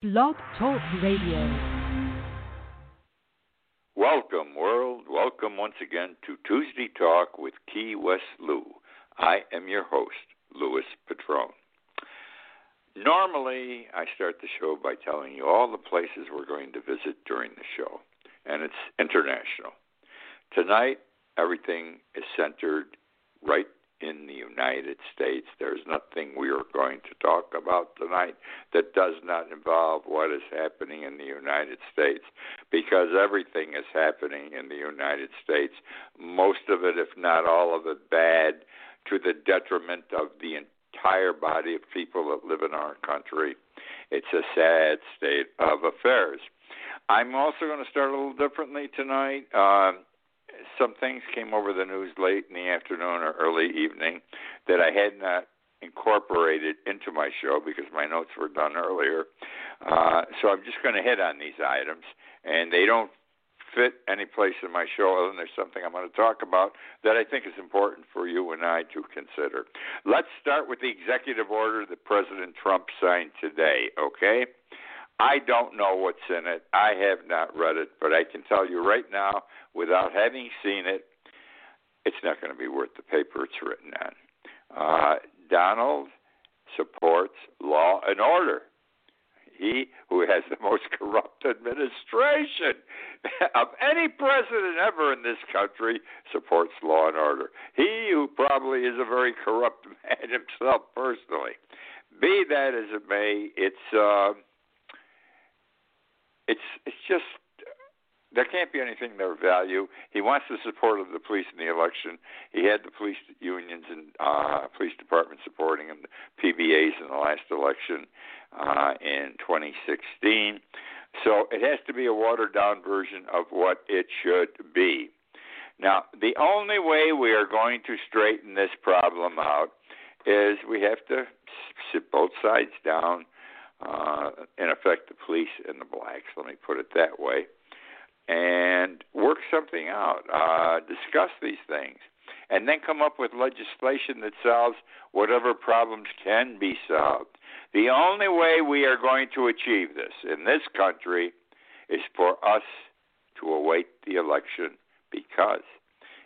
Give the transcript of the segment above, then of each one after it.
Blog Talk Radio. Welcome, world. Welcome once again to Tuesday Talk with Key West Lou. I am your host, Louis Patrone. Normally, I start the show by telling you all the places we're going to visit during the show, and it's international. Tonight, everything is centered right in the United States. There's nothing we are going to talk about tonight that does not involve what is happening in the United States because everything is happening in the United States. Most of it, if not all of it, bad to the detriment of the entire body of people that live in our country. It's a sad state of affairs. I'm also going to start a little differently tonight. Uh, some things came over the news late in the afternoon or early evening that I had not incorporated into my show because my notes were done earlier. Uh, so I'm just going to hit on these items, and they don't fit any place in my show other than there's something I'm going to talk about that I think is important for you and I to consider. Let's start with the executive order that President Trump signed today, okay? I don't know what's in it. I have not read it, but I can tell you right now, without having seen it, it's not going to be worth the paper it's written on. Uh, Donald supports law and order. He who has the most corrupt administration of any president ever in this country supports law and order. He who probably is a very corrupt man himself personally. Be that as it may, it's. Uh, it's it's just there can't be anything there of value. He wants the support of the police in the election. He had the police unions and uh, police department supporting him, PBAs in the last election uh, in 2016. So it has to be a watered down version of what it should be. Now, the only way we are going to straighten this problem out is we have to sit both sides down uh, in effect, the police and the blacks, let me put it that way, and work something out, uh, discuss these things, and then come up with legislation that solves whatever problems can be solved. The only way we are going to achieve this in this country is for us to await the election because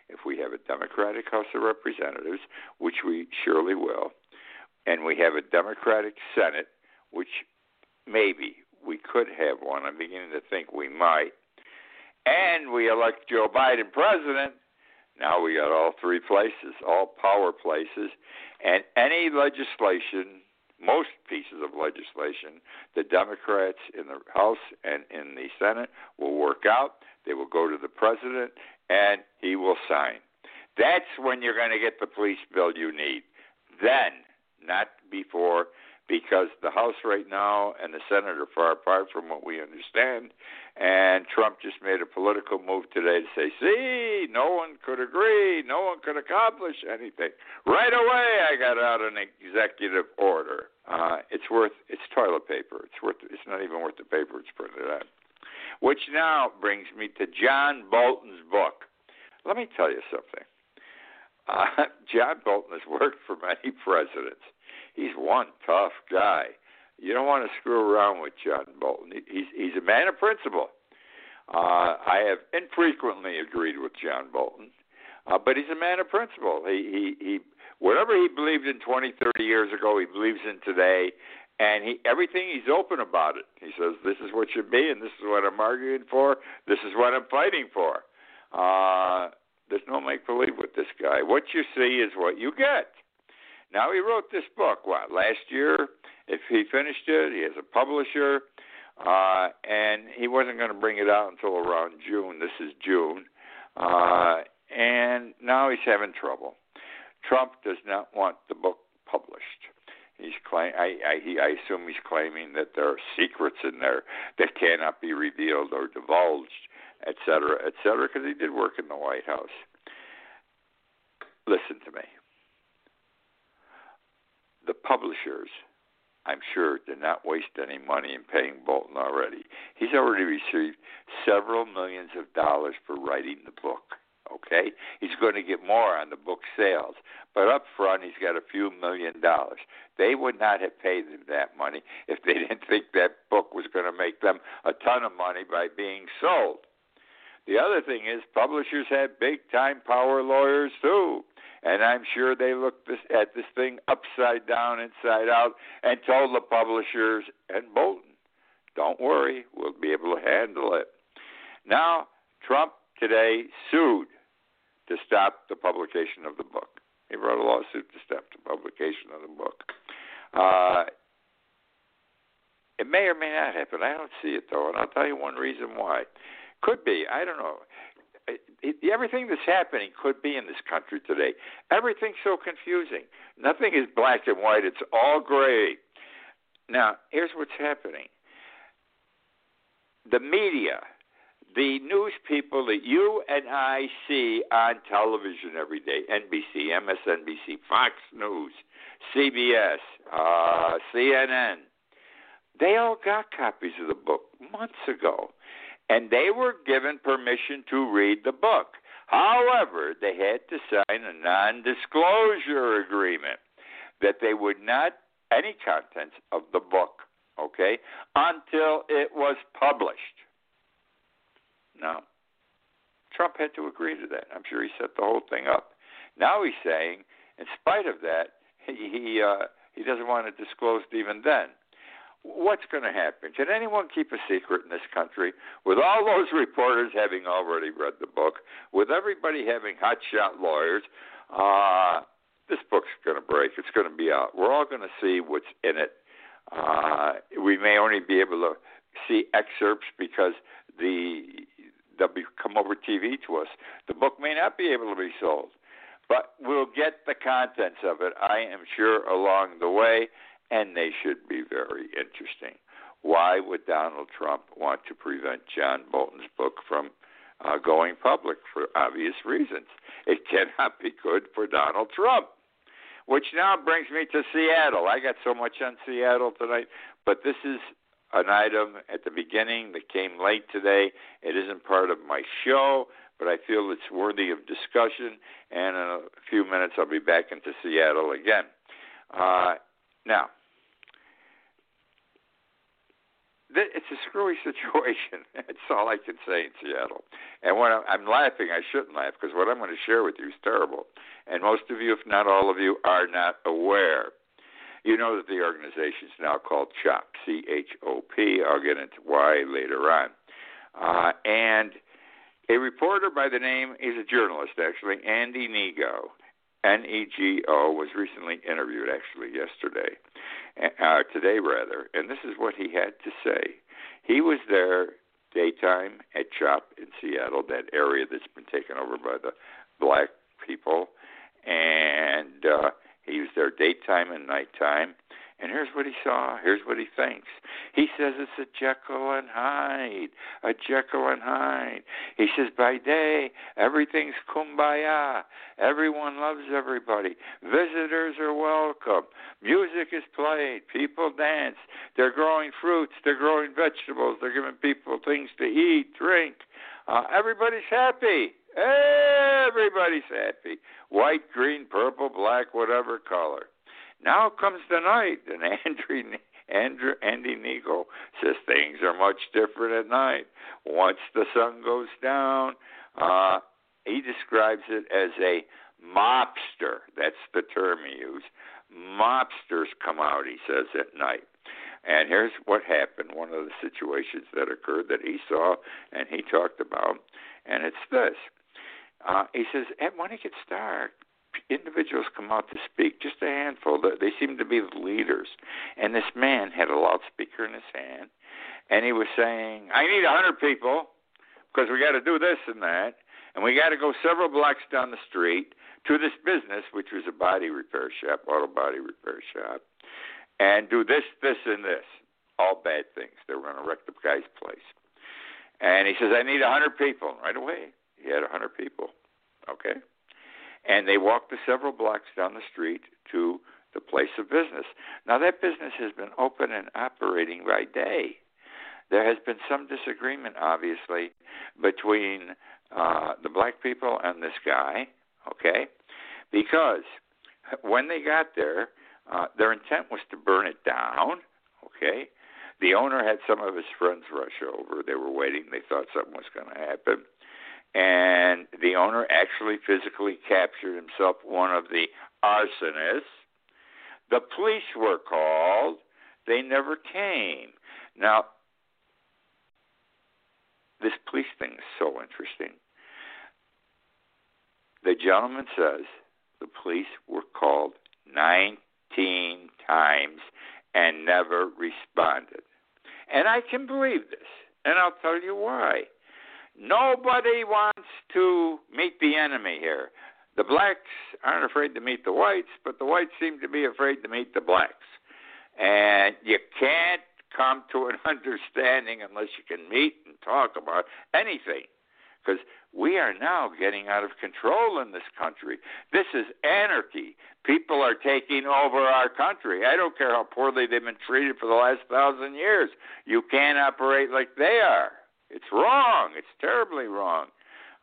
if we have a Democratic House of Representatives, which we surely will, and we have a Democratic Senate which maybe we could have one. I'm beginning to think we might. And we elect Joe Biden president. Now we got all three places, all power places, and any legislation, most pieces of legislation, the Democrats in the House and in the Senate will work out. They will go to the president, and he will sign. That's when you're going to get the police bill you need. Then, not before because the House right now and the Senate are far apart from what we understand. And Trump just made a political move today to say, see, no one could agree, no one could accomplish anything. Right away, I got out an executive order. Uh, it's worth it's toilet paper. It's worth it's not even worth the paper it's printed on. Which now brings me to John Bolton's book. Let me tell you something. Uh, John Bolton has worked for many presidents he's one tough guy. You don't want to screw around with John Bolton. He's he's a man of principle. Uh, I have infrequently agreed with John Bolton, uh, but he's a man of principle. He he he. Whatever he believed in 20, 30 years ago, he believes in today, and he everything he's open about it. He says this is what should be, and this is what I'm arguing for. This is what I'm fighting for. Uh, there's no make believe with this guy. What you see is what you get. Now he wrote this book. What last year? If he finished it, he has a publisher, uh, and he wasn't going to bring it out until around June. This is June, uh, and now he's having trouble. Trump does not want the book published. He's claim I, I, he, I assume he's claiming that there are secrets in there that cannot be revealed or divulged, et cetera, et cetera, because he did work in the White House. Listen to me the publishers, I'm sure, did not waste any money in paying Bolton already. He's already received several millions of dollars for writing the book. Okay, he's going to get more on the book sales, but up front he's got a few million dollars. They would not have paid him that money if they didn't think that book was going to make them a ton of money by being sold. The other thing is publishers have big time power lawyers too. And I'm sure they looked this, at this thing upside down, inside out, and told the publishers and Bolton, don't worry, we'll be able to handle it. Now, Trump today sued to stop the publication of the book. He wrote a lawsuit to stop the publication of the book. Uh, it may or may not happen. I don't see it though, and I'll tell you one reason why. Could be. I don't know. It, it, everything that's happening could be in this country today. Everything's so confusing. Nothing is black and white. It's all gray. Now, here's what's happening. The media, the news people that you and I see on television every day NBC, MSNBC, Fox News, CBS, uh, CNN they all got copies of the book months ago and they were given permission to read the book. However, they had to sign a non disclosure agreement that they would not any contents of the book, okay, until it was published. Now, Trump had to agree to that. I'm sure he set the whole thing up. Now he's saying, in spite of that, he he, uh, he doesn't want it disclosed even then what's going to happen? Can anyone keep a secret in this country with all those reporters having already read the book, with everybody having hotshot lawyers? Uh, this book's going to break. It's going to be out. We're all going to see what's in it. Uh, we may only be able to see excerpts because the they'll be come over TV to us. The book may not be able to be sold, but we'll get the contents of it. I am sure along the way and they should be very interesting. Why would Donald Trump want to prevent John Bolton's book from uh, going public? For obvious reasons. It cannot be good for Donald Trump. Which now brings me to Seattle. I got so much on Seattle tonight, but this is an item at the beginning that came late today. It isn't part of my show, but I feel it's worthy of discussion. And in a few minutes, I'll be back into Seattle again. Uh, now, it's a screwy situation. That's all I can say in Seattle. And when I'm laughing, I shouldn't laugh because what I'm going to share with you is terrible. And most of you, if not all of you, are not aware. You know that the organization is now called CHOP, C H O P. I'll get into why later on. Uh, and a reporter by the name, he's a journalist actually, Andy Nego, N E G O, was recently interviewed actually yesterday uh, today rather, and this is what he had to say. He was there daytime at CHOP in Seattle, that area that's been taken over by the black people, and uh, he was there daytime and nighttime. And here's what he saw. Here's what he thinks. He says it's a Jekyll and Hyde, a Jekyll and Hyde. He says by day everything's kumbaya. Everyone loves everybody. Visitors are welcome. Music is played. People dance. They're growing fruits. They're growing vegetables. They're giving people things to eat, drink. Uh, everybody's happy. Everybody's happy. White, green, purple, black, whatever color. Now comes the night, and Andrew, Andrew, Andy Nego says things are much different at night. Once the sun goes down, uh, he describes it as a mobster. That's the term he used. Mobsters come out, he says, at night. And here's what happened one of the situations that occurred that he saw and he talked about, and it's this. Uh, he says, when it gets dark, individuals come out to speak, just a handful. They seem to be the leaders. And this man had a loudspeaker in his hand, and he was saying, I need a 100 people because we got to do this and that. And we got to go several blocks down the street to this business, which was a body repair shop, auto body repair shop, and do this, this, and this. All bad things. They were going to wreck the guy's place. And he says, I need a 100 people. And right away, he had a 100 people. Okay? And they walked the several blocks down the street to the place of business. Now, that business has been open and operating by day. There has been some disagreement, obviously, between uh, the black people and this guy, okay? Because when they got there, uh, their intent was to burn it down, okay? The owner had some of his friends rush over. They were waiting. They thought something was going to happen. And the owner actually physically captured himself one of the arsonists. The police were called. They never came. Now, this police thing is so interesting. The gentleman says the police were called 19 times and never responded. And I can believe this, and I'll tell you why. Nobody wants to meet the enemy here. The blacks aren't afraid to meet the whites, but the whites seem to be afraid to meet the blacks. And you can't come to an understanding unless you can meet and talk about anything. Because we are now getting out of control in this country. This is anarchy. People are taking over our country. I don't care how poorly they've been treated for the last thousand years. You can't operate like they are. It's wrong. It's terribly wrong.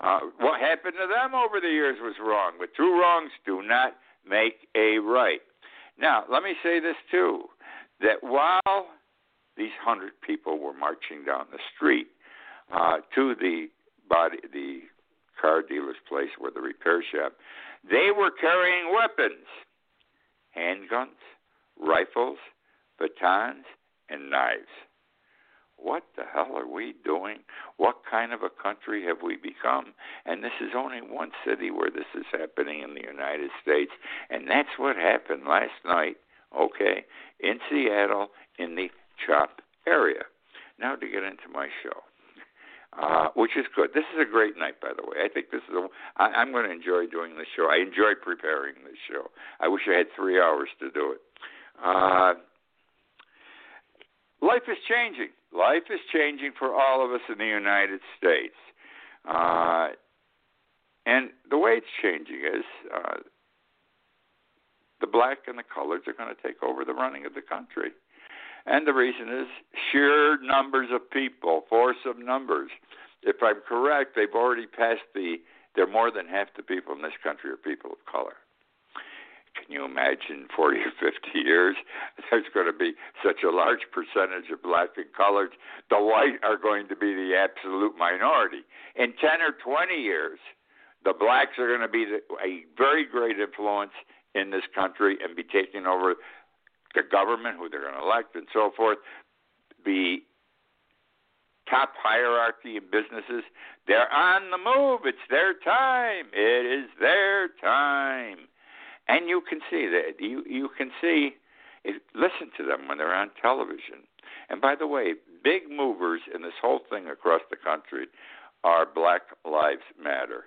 Uh, what happened to them over the years was wrong, but two wrongs do not make a right. Now, let me say this too that while these hundred people were marching down the street uh, to the body, the car dealer's place where the repair shop, they were carrying weapons, handguns, rifles, batons, and knives. What the hell are we doing? What kind of a country have we become? And this is only one city where this is happening in the United States. And that's what happened last night, okay, in Seattle in the CHOP area. Now to get into my show. Uh, which is good. This is a great night, by the way. I think this is a. I, I'm going to enjoy doing this show. I enjoy preparing this show. I wish I had three hours to do it. Uh, life is changing. Life is changing for all of us in the United States. Uh, and the way it's changing is uh, the black and the coloreds are going to take over the running of the country. And the reason is sheer numbers of people, force of numbers. If I'm correct, they've already passed the, they're more than half the people in this country are people of color. Can you imagine 40 or 50 years? There's going to be such a large percentage of black and coloreds. The white are going to be the absolute minority. In 10 or 20 years, the blacks are going to be the, a very great influence in this country and be taking over the government, who they're going to elect, and so forth. The top hierarchy in businesses, they're on the move. It's their time. It is their time. And you can see that. You you can see, listen to them when they're on television. And by the way, big movers in this whole thing across the country are Black Lives Matter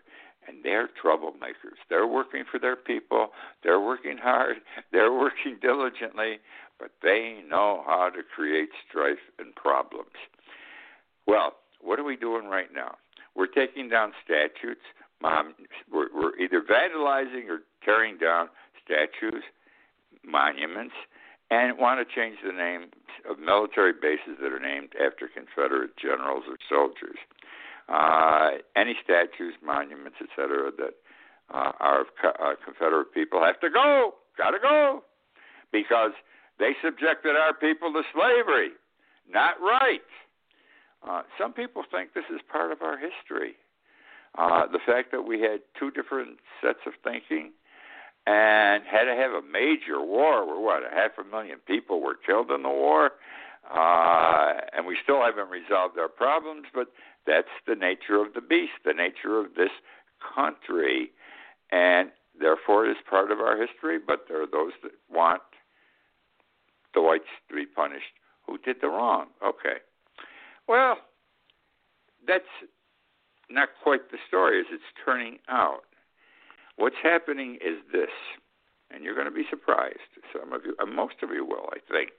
and they're troublemakers. They're working for their people. They're working hard. They're working diligently, but they know how to create strife and problems. Well, what are we doing right now? We're taking down statutes. Um, we're, we're either vandalizing or tearing down statues, monuments, and want to change the name of military bases that are named after Confederate generals or soldiers uh, any statues, monuments, etc., that uh, are of uh, Confederate people have to go. Got to go because they subjected our people to slavery. Not right. Uh, some people think this is part of our history. Uh, the fact that we had two different sets of thinking and had to have a major war where what a half a million people were killed in the war uh, and we still haven't resolved our problems but that's the nature of the beast, the nature of this country. And therefore, it is part of our history, but there are those that want the whites to be punished who did the wrong. Okay. Well, that's not quite the story as it's turning out. What's happening is this, and you're going to be surprised. Some of you, uh, most of you will, I think.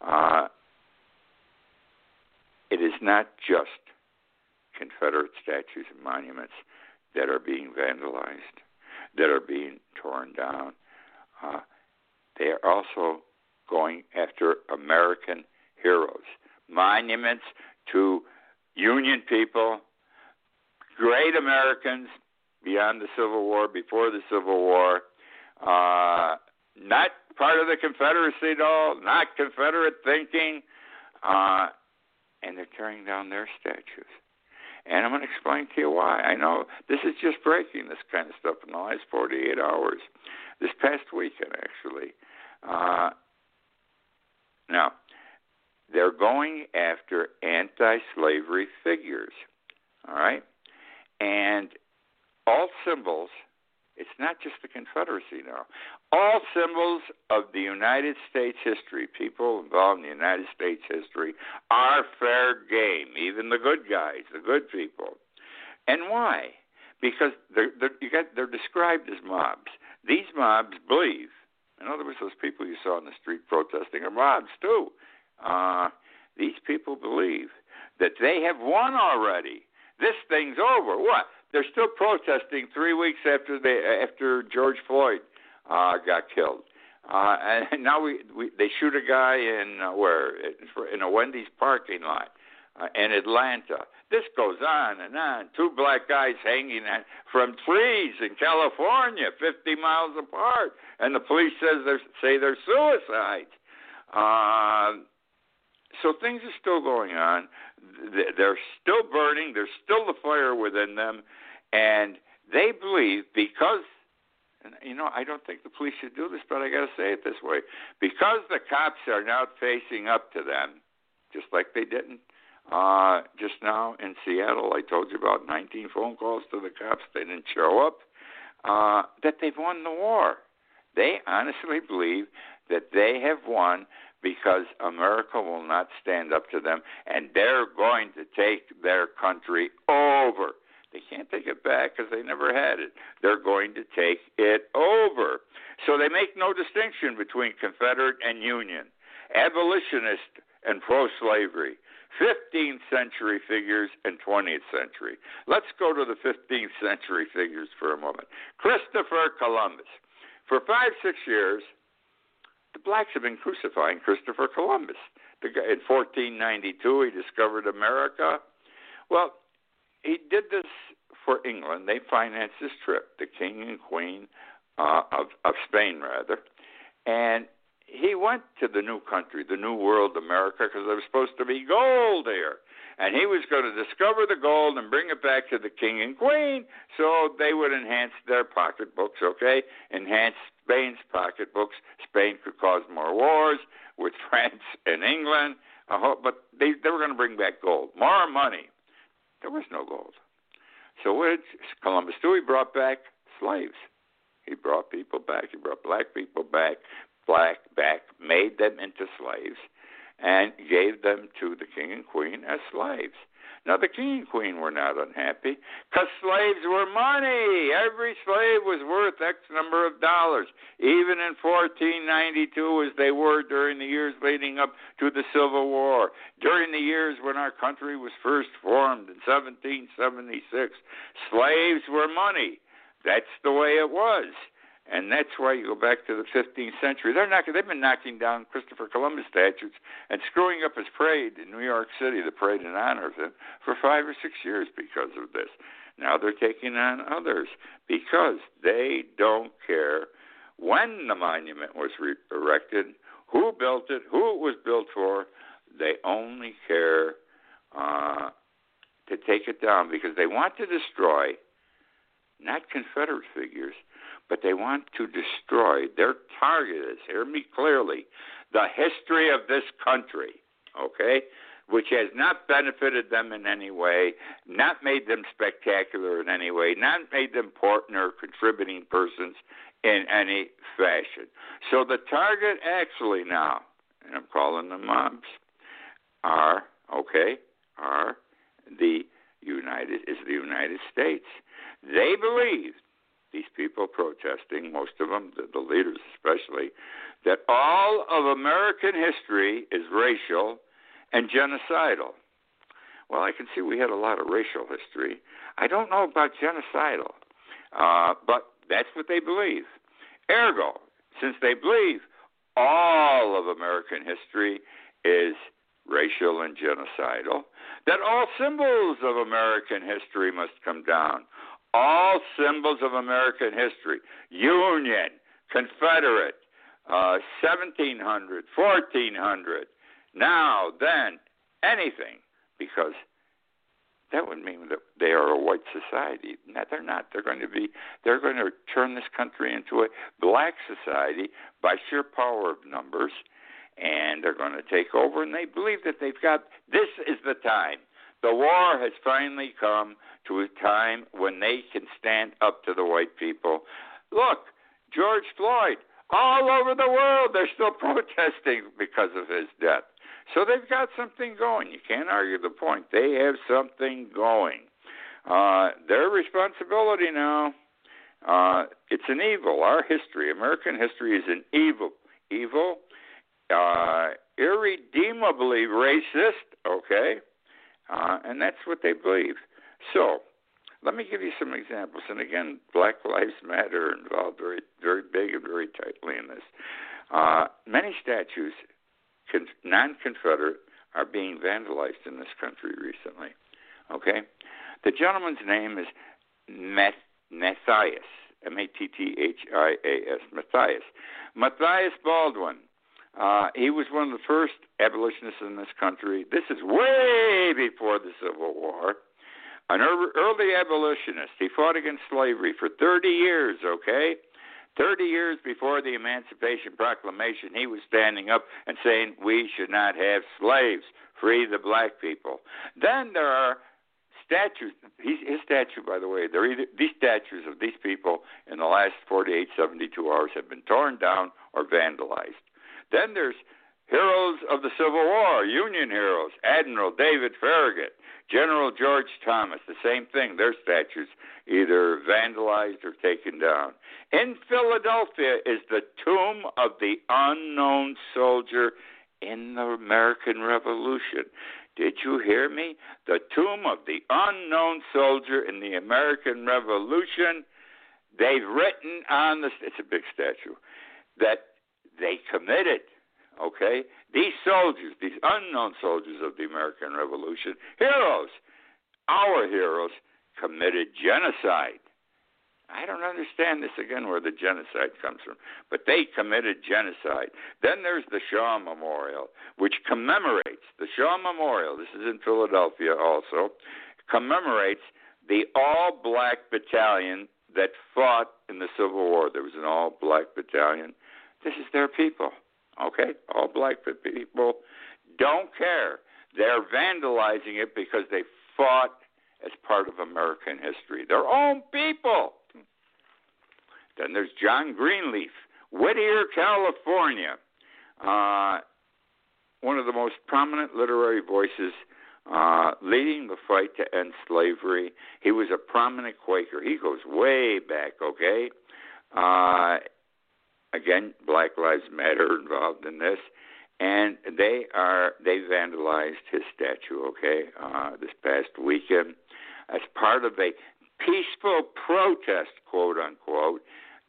Uh, it is not just Confederate statues and monuments that are being vandalized, that are being torn down. Uh, they are also going after American heroes, monuments to Union people, great Americans beyond the Civil War, before the Civil War. Uh, not part of the Confederacy at all, not Confederate thinking, uh, and they're tearing down their statues. And I'm going to explain to you why. I know this is just breaking this kind of stuff in the last 48 hours, this past weekend actually. Uh, now, they're going after anti-slavery figures, all right, and all symbols it's not just the Confederacy now. All symbols of the United States history, people involved in the United States history, are fair game. Even the good guys, the good people. And why? Because they're they're, you got, they're described as mobs. These mobs believe. In other words, those people you saw in the street protesting are mobs too. Uh, these people believe that they have won already. This thing's over. What? They're still protesting three weeks after they after George Floyd uh, got killed. Uh, and now we, we they shoot a guy in uh, where in a Wendy's parking lot uh, in Atlanta. This goes on and on. Two black guys hanging from trees in California, 50 miles apart, and the police says they're, say they're suicides. Uh, so things are still going on. They're still burning. There's still the fire within them, and they believe because. And you know, I don't think the police should do this, but I got to say it this way: because the cops are now facing up to them, just like they didn't uh, just now in Seattle. I told you about 19 phone calls to the cops; they didn't show up. Uh, that they've won the war. They honestly believe that they have won because America will not stand up to them, and they're going to take their country over. They can't take it back because they never had it. They're going to take it over. So they make no distinction between Confederate and Union, abolitionist and pro slavery, 15th century figures and 20th century. Let's go to the 15th century figures for a moment. Christopher Columbus. For five, six years, the blacks have been crucifying Christopher Columbus. In 1492, he discovered America. Well, he did this for England. They financed his trip, the king and queen uh, of, of Spain, rather. And he went to the new country, the new world, America, because there was supposed to be gold there and he was going to discover the gold and bring it back to the king and queen so they would enhance their pocketbooks, okay? Enhance Spain's pocketbooks. Spain could cause more wars with France and England, but they, they were going to bring back gold, more money. There was no gold. So what did Columbus do? He brought back slaves. He brought people back. He brought black people back, black back, made them into slaves and gave them to the king and queen as slaves. Now, the king and queen were not unhappy because slaves were money. Every slave was worth X number of dollars, even in 1492, as they were during the years leading up to the Civil War. During the years when our country was first formed in 1776, slaves were money. That's the way it was and that's why you go back to the 15th century. They're not, they've been knocking down Christopher Columbus statues and screwing up his parade in New York City, the parade in honor of him, for five or six years because of this. Now they're taking on others because they don't care when the monument was re- erected, who built it, who it was built for. They only care uh, to take it down because they want to destroy not Confederate figures, but they want to destroy. Their target is, hear me clearly, the history of this country, okay? Which has not benefited them in any way, not made them spectacular in any way, not made them important or contributing persons in any fashion. So the target actually now, and I'm calling them mobs, are, okay, are the United, is the United States. They believe these people protesting, most of them, the, the leaders especially, that all of American history is racial and genocidal. Well, I can see we had a lot of racial history. I don't know about genocidal, uh, but that's what they believe. Ergo, since they believe all of American history is racial, and genocidal. That all symbols of American history must come down. All symbols of American history Union, Confederate, uh, 1700, 1400, now, then, anything, because that would mean that they are a white society. No, they're not. They're going to be. They're going to turn this country into a black society by sheer power of numbers, and they're going to take over. And they believe that they've got. This is the time. The war has finally come to a time when they can stand up to the white people. Look, George Floyd. All over the world, they're still protesting because of his death. So they've got something going. You can't argue the point. They have something going. Uh, their responsibility now. Uh, it's an evil. Our history, American history, is an evil, evil, uh, irredeemably racist. Okay, uh, and that's what they believe. So, let me give you some examples. And again, Black Lives Matter involved very, very big and very tightly in this. Uh, many statues non-Confederate are being vandalized in this country recently. Okay, the gentleman's name is Matthias, M-A-T-T-H-I-A-S, Matthias, Matthias Baldwin. Uh, he was one of the first abolitionists in this country. This is way before the Civil War. An early abolitionist. He fought against slavery for 30 years, okay? 30 years before the Emancipation Proclamation, he was standing up and saying, We should not have slaves, free the black people. Then there are statues. His statue, by the way, either, these statues of these people in the last 48, 72 hours have been torn down or vandalized. Then there's heroes of the Civil War, Union heroes, Admiral David Farragut, General George Thomas, the same thing. Their statues either vandalized or taken down. In Philadelphia is the tomb of the unknown soldier in the American Revolution. Did you hear me? The tomb of the unknown soldier in the American Revolution. They've written on the it's a big statue that they committed okay? These soldiers, these unknown soldiers of the American Revolution, heroes, our heroes, committed genocide. I don't understand this again where the genocide comes from, but they committed genocide. Then there's the Shaw Memorial, which commemorates the Shaw Memorial. This is in Philadelphia also, commemorates the all black battalion that fought in the Civil War. There was an all black battalion. This is their people. Okay, all black people don't care. They're vandalizing it because they fought as part of American history. Their own people. Then there's John Greenleaf, Whittier, California. Uh, one of the most prominent literary voices uh, leading the fight to end slavery. He was a prominent Quaker. He goes way back, okay? Uh, again, Black Lives Matter involved in this, and they are they vandalized his statue. Okay, uh, this past weekend, as part of a peaceful protest, quote unquote,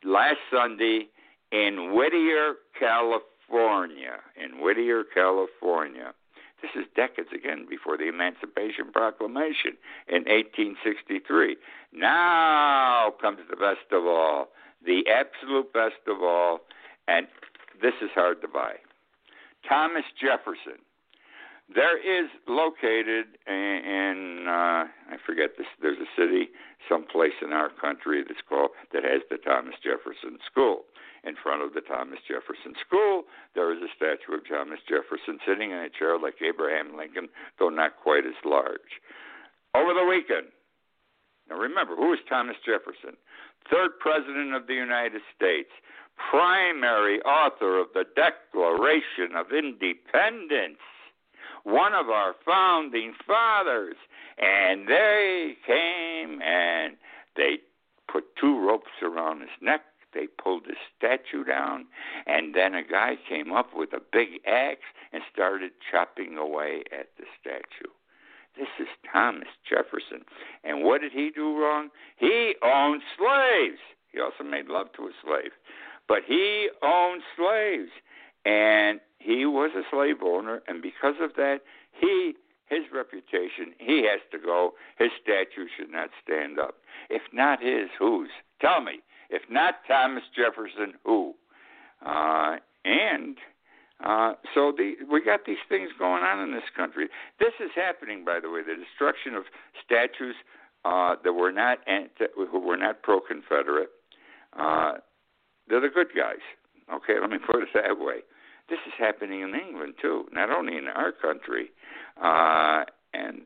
last Sunday in Whittier, California. In Whittier, California. This is decades again before the Emancipation Proclamation in 1863. Now comes the best of all the absolute best of all, and this is hard to buy. Thomas Jefferson. There is located in uh, I forget this. There's a city, someplace in our country that's called that has the Thomas Jefferson School. In front of the Thomas Jefferson School, there is a statue of Thomas Jefferson sitting in a chair like Abraham Lincoln, though not quite as large. Over the weekend, now remember, who is Thomas Jefferson? Third President of the United States, primary author of the Declaration of Independence, one of our founding fathers. And they came and they put two ropes around his neck. They pulled his statue down, and then a guy came up with a big axe and started chopping away at the statue. This is Thomas Jefferson. And what did he do wrong? He owned slaves. He also made love to a slave. But he owned slaves. and he was a slave owner, and because of that, he his reputation, he has to go. His statue should not stand up. If not his, whose? Tell me. If not Thomas Jefferson, who? Uh, and uh, so the, we got these things going on in this country. This is happening, by the way. The destruction of statues uh, that were not anti, who were not pro-Confederate. Uh, they're the good guys. Okay, let me put it that way. This is happening in England too, not only in our country, uh, and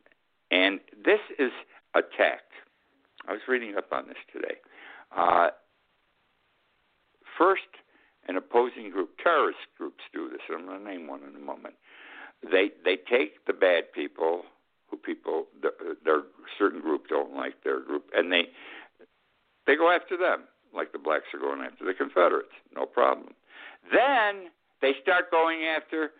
and this is attacked. I was reading up on this today. Uh, first, an opposing group, terrorist groups do this. I'm going to name one in a moment. They they take the bad people who people their certain group don't like their group, and they they go after them like the blacks are going after the Confederates. No problem. Then they start going after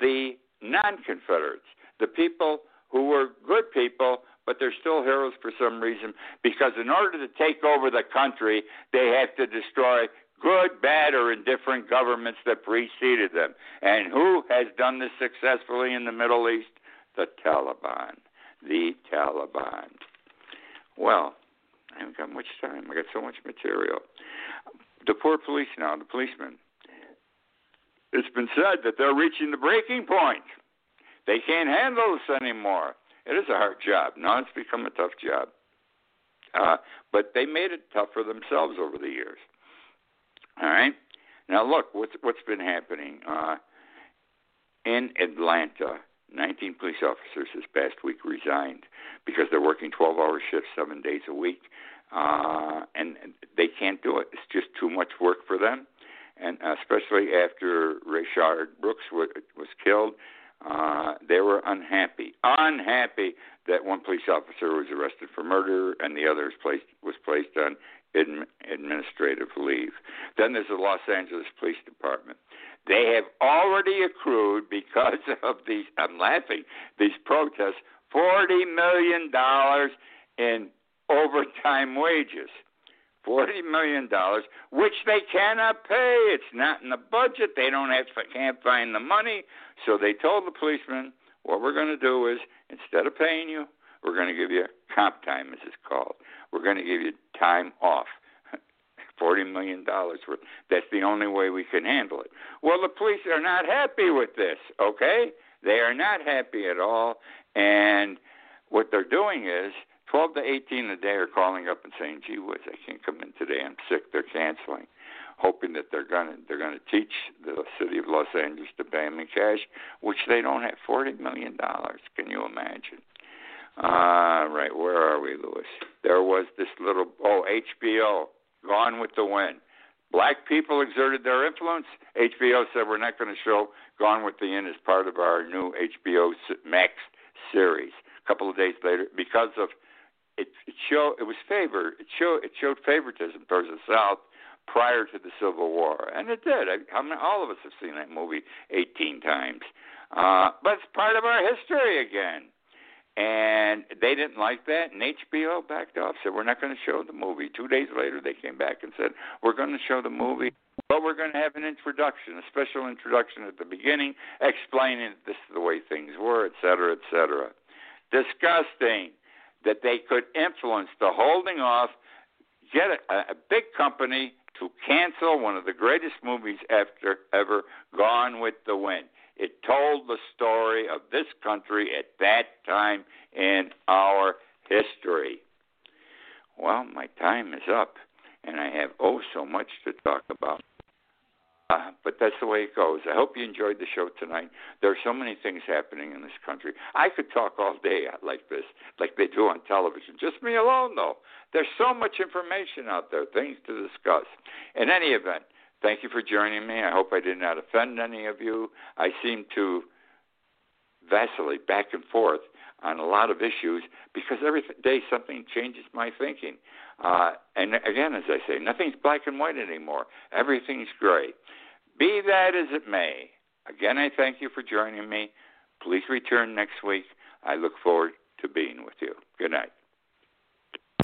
the non-Confederates, the people who were good people, but they're still heroes for some reason because in order to take over the country, they have to destroy good, bad, or indifferent governments that preceded them. And who has done this successfully in the Middle East? The Taliban. The Taliban. Well, I haven't got much time. I got so much material. The poor police now, the policemen. It's been said that they're reaching the breaking point. They can't handle this anymore. It is a hard job. Now it's become a tough job. Uh, but they made it tough for themselves over the years. All right. Now look, what's what's been happening uh, in Atlanta? 19 police officers this past week resigned because they're working 12-hour shifts, seven days a week, uh, and they can't do it. It's just too much work for them, and especially after Rayshard Brooks was, was killed, uh, they were unhappy, unhappy that one police officer was arrested for murder and the other was placed, was placed on administrative leave. Then there's the Los Angeles Police Department. They have already accrued because of these. I'm laughing. These protests, forty million dollars in overtime wages. Forty million dollars, which they cannot pay. It's not in the budget. They don't have, can't find the money. So they told the policemen, what we're going to do is instead of paying you, we're going to give you comp time, as it's called. We're going to give you time off. Forty million dollars worth. That's the only way we can handle it. Well, the police are not happy with this. Okay, they are not happy at all. And what they're doing is 12 to 18 a day are calling up and saying, "Gee whiz, I can't come in today. I'm sick." They're canceling, hoping that they're gonna they're gonna teach the city of Los Angeles to them in cash, which they don't have. 40 million dollars. Can you imagine? Uh, right, where are we, Louis? There was this little oh HBO, Gone with the Wind. Black people exerted their influence. HBO said we're not going to show Gone with the Wind as part of our new HBO Max series. A couple of days later, because of it, it showed it was favor it showed it showed favoritism towards the South prior to the Civil War, and it did. I, I mean, all of us have seen that movie 18 times, uh, but it's part of our history again. And they didn't like that, and HBO backed off, said, We're not going to show the movie. Two days later, they came back and said, We're going to show the movie, but we're going to have an introduction, a special introduction at the beginning, explaining this is the way things were, et cetera, et cetera. Disgusting that they could influence the holding off, get a, a big company to cancel one of the greatest movies after ever, Gone with the Wind. It told the story of this country at that time in our history. Well, my time is up, and I have oh so much to talk about. Uh, but that's the way it goes. I hope you enjoyed the show tonight. There are so many things happening in this country. I could talk all day like this, like they do on television. Just me alone, though. There's so much information out there, things to discuss. In any event, Thank you for joining me. I hope I did not offend any of you. I seem to vacillate back and forth on a lot of issues because every day something changes my thinking. Uh, and again, as I say, nothing's black and white anymore. Everything's gray. Be that as it may, again, I thank you for joining me. Please return next week. I look forward to being with you. Good night.